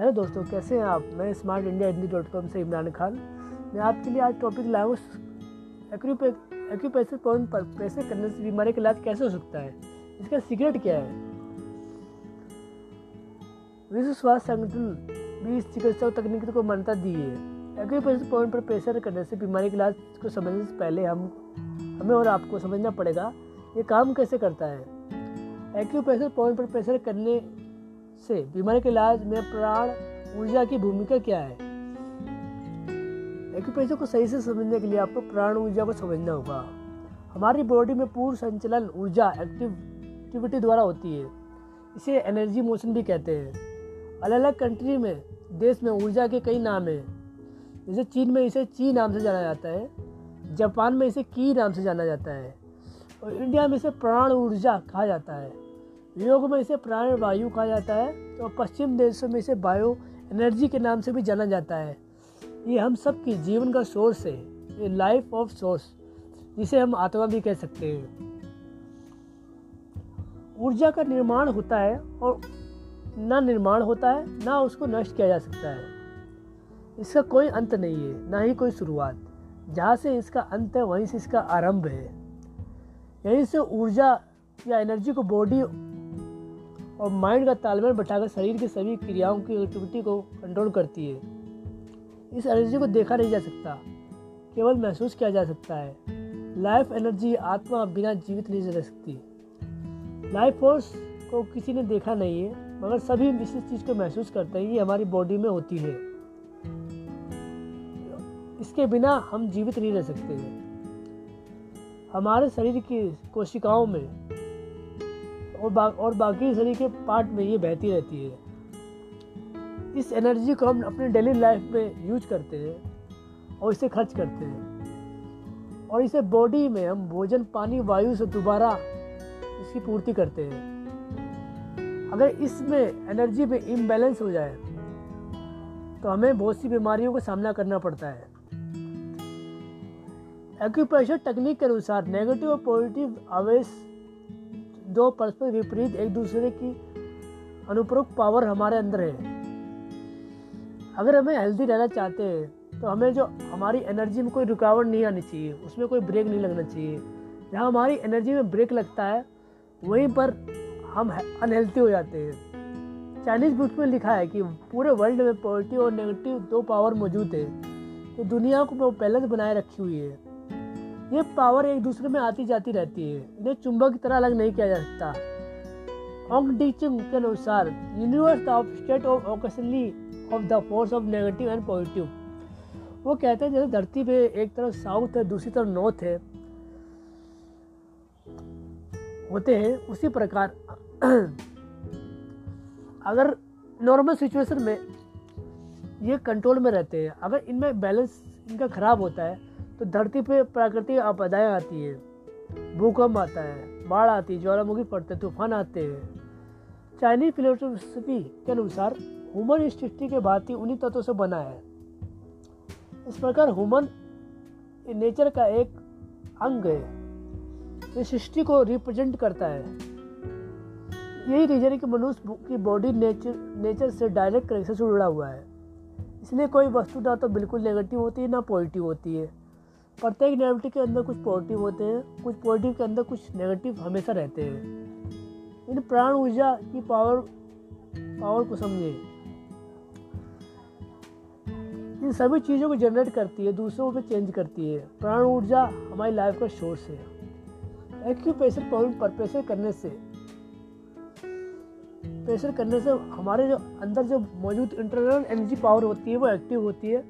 Hello दोस्तों, कैसे हैं आप? मैं smart India Hindi dot com से इमरान खान। मैं आपके लिए आज टॉपिक लाया हूँ एक्यूप्रेशर पॉइंट पर प्रेशर करने से बीमारी का इलाज कैसे हो सकता है? इसका सीक्रेट क्या है? विश्व स्वास्थ्य संगठन भी इस चिकित्सा तकनीक को मान्यता दी है। एक्यूप्रेशर पॉइंट पर प्रेशर करने से बीमारी के इलाज को समझने से पहले हम, हमें और आपको समझना पड़ेगा, ये काम कैसे करता है? एक्यूप्रेशर पॉइंट पर प्रेशर करने से बीमारी के इलाज में प्राण ऊर्जा की भूमिका क्या है? एक्यूप्रेशर को सही से समझने के लिए आपको प्राण ऊर्जा को समझना होगा। हमारी बॉडी में पूर्ण संचलन ऊर्जा एक्टिव एक्टिविटी द्वारा होती है। इसे एनर्जी मोशन भी कहते हैं। अलग अलग कंट्री में, देश में ऊर्जा के कई नाम हैं। जैसे चीन में इसे ची नाम से जाना जाता है। जापान में इसे की नाम से जाना जाता है। और इंडिया में इसे प्राण ऊर्जा कहा जाता है। योग में इसे प्राण वायु कहा जाता है और पश्चिम देशों में इसे बायो एनर्जी के नाम से भी जाना जाता है। ये हम सब की जीवन का सोर्स है, ये लाइफ ऑफ़ सोर्स जिसे हम आत्मा भी कह सकते हैं। ऊर्जा का निर्माण होता है और ना निर्माण होता है, ना उसको नष्ट किया जा सकता है। इसका कोई अंत नहीं है, ना ही कोई शुरुआत। जहाँ से इसका अंत है, वहीं से इसका आरंभ है। यहीं से ऊर्जा या एनर्जी को बॉडी और माइंड का तालमेल बैठाकर शरीर की सभी क्रियाओं की एक्टिविटी को कंट्रोल करती है। इस एनर्जी को देखा नहीं जा सकता, केवल महसूस किया जा सकता है। लाइफ एनर्जी आत्मा बिना जीवित नहीं रह सकती। लाइफ फोर्स को किसी ने देखा नहीं है, मगर सभी इस चीज़ को महसूस करते हैं ये हमारी बॉडी में होती है। इसके बिना हम जीवित नहीं रह सकते। हैं हमारे शरीर की कोशिकाओं में और बा, और बाकी शरीर के पार्ट में ये बहती रहती है। इस एनर्जी को हम अपने डेली लाइफ में यूज़ करते हैं और इसे खर्च करते हैं। और इसे बॉडी में हम भोजन पानी वायु से दोबारा इसकी पूर्ति करते हैं। अगर इसमें एनर्जी में इम्बैलेंस हो जाए तो हमें बहुत सी बीमारियों का सामना करना पड़ता है। एक्यूप्रेशर टेक्निक के अनुसार नेगेटिव और पॉजिटिव आवेश दो परस्पर विपरीत एक दूसरे की अनुपूरक पावर हमारे अंदर है। अगर हमें हेल्दी रहना चाहते हैं तो हमें जो हमारी एनर्जी में कोई रुकावट नहीं आनी चाहिए, उसमें कोई ब्रेक नहीं लगना चाहिए। जहाँ हमारी एनर्जी में ब्रेक लगता है, वहीं पर हम अनहेल्थी हो जाते हैं। चाइनीज़ बुक में लिखा है कि पूरे वर्ल्ड में पॉजिटिव और नेगेटिव दो पावर मौजूद है। तो दुनिया को बैलेंस बनाए रखी हुई है। ये पावर एक दूसरे में आती जाती रहती है। इन्हें चुंबक की तरह अलग नहीं किया जा सकता। ऑंग टीचिंग के अनुसार universe of state of occasionally of the force of negative and positive वो कहते हैं जैसे धरती पे एक तरफ़ साउथ है, दूसरी तरफ़ नॉर्थ है। होते हैं उसी प्रकार। अगर नॉर्मल सिचुएशन में ये कंट्रोल में रहते हैं, अगर इनमें बैलेंस इनका खराब होता है तो धरती पे प्राकृतिक आपदाएँ आती है, भूकंप आता है, बाढ़ आती है, ज्वालामुखी पड़ते हैं तूफ़ान आते हैं। चाइनीज़ फिलोसफी के अनुसार ह्यूमन सृष्टि के भांति उन्हीं तत्वों से बना है। इस प्रकार ह्यूमन नेचर का एक अंग है ये सृष्टि को रिप्रेजेंट करता है। यही रीजन है कि मनुष्य की बॉडी नेचर नेचर से डायरेक्ट कनेक्शन से जुड़ा हुआ है। इसलिए कोई वस्तु ना तो बिल्कुल नेगेटिव होती है, ना पॉजिटिव होती है। प्रत्येक नेगेटिव के अंदर कुछ पॉजिटिव होते हैं, कुछ पॉजिटिव के अंदर कुछ नेगेटिव हमेशा रहते हैं। इन प्राण ऊर्जा की पावर पावर को समझें। इन सभी चीज़ों को जनरेट करती है, दूसरों पे चेंज करती है। प्राण ऊर्जा हमारी लाइफ का सोर्स है। एक्यूप्रेशर पॉइंट पर प्रेशर करने से प्रेशर करने से हमारे जो अंदर जो मौजूद इंटरनल एनर्जी पावर होती है, वो एक्टिव होती है,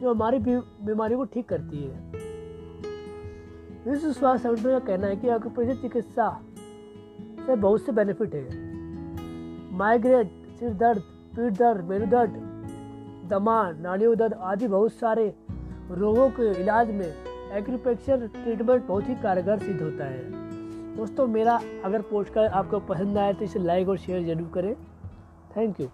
जो हमारी बीमारी को ठीक करती है। विश्व स्वास्थ्य संगठन का कहना है कि एक्यूप्रेशर चिकित्सा से बहुत से बेनिफिट है। माइग्रेट सिर दर्द, पीठ दर्द, मेरु दर्द, दमा नाड़ियों दर्द आदि बहुत सारे रोगों के इलाज में एक्यूप्रेशर ट्रीटमेंट बहुत ही कारगर सिद्ध होता है। दोस्तों, मेरा अगर पोस्ट आपको पसंद आए तो इसे लाइक और शेयर ज़रूर करें। Thank you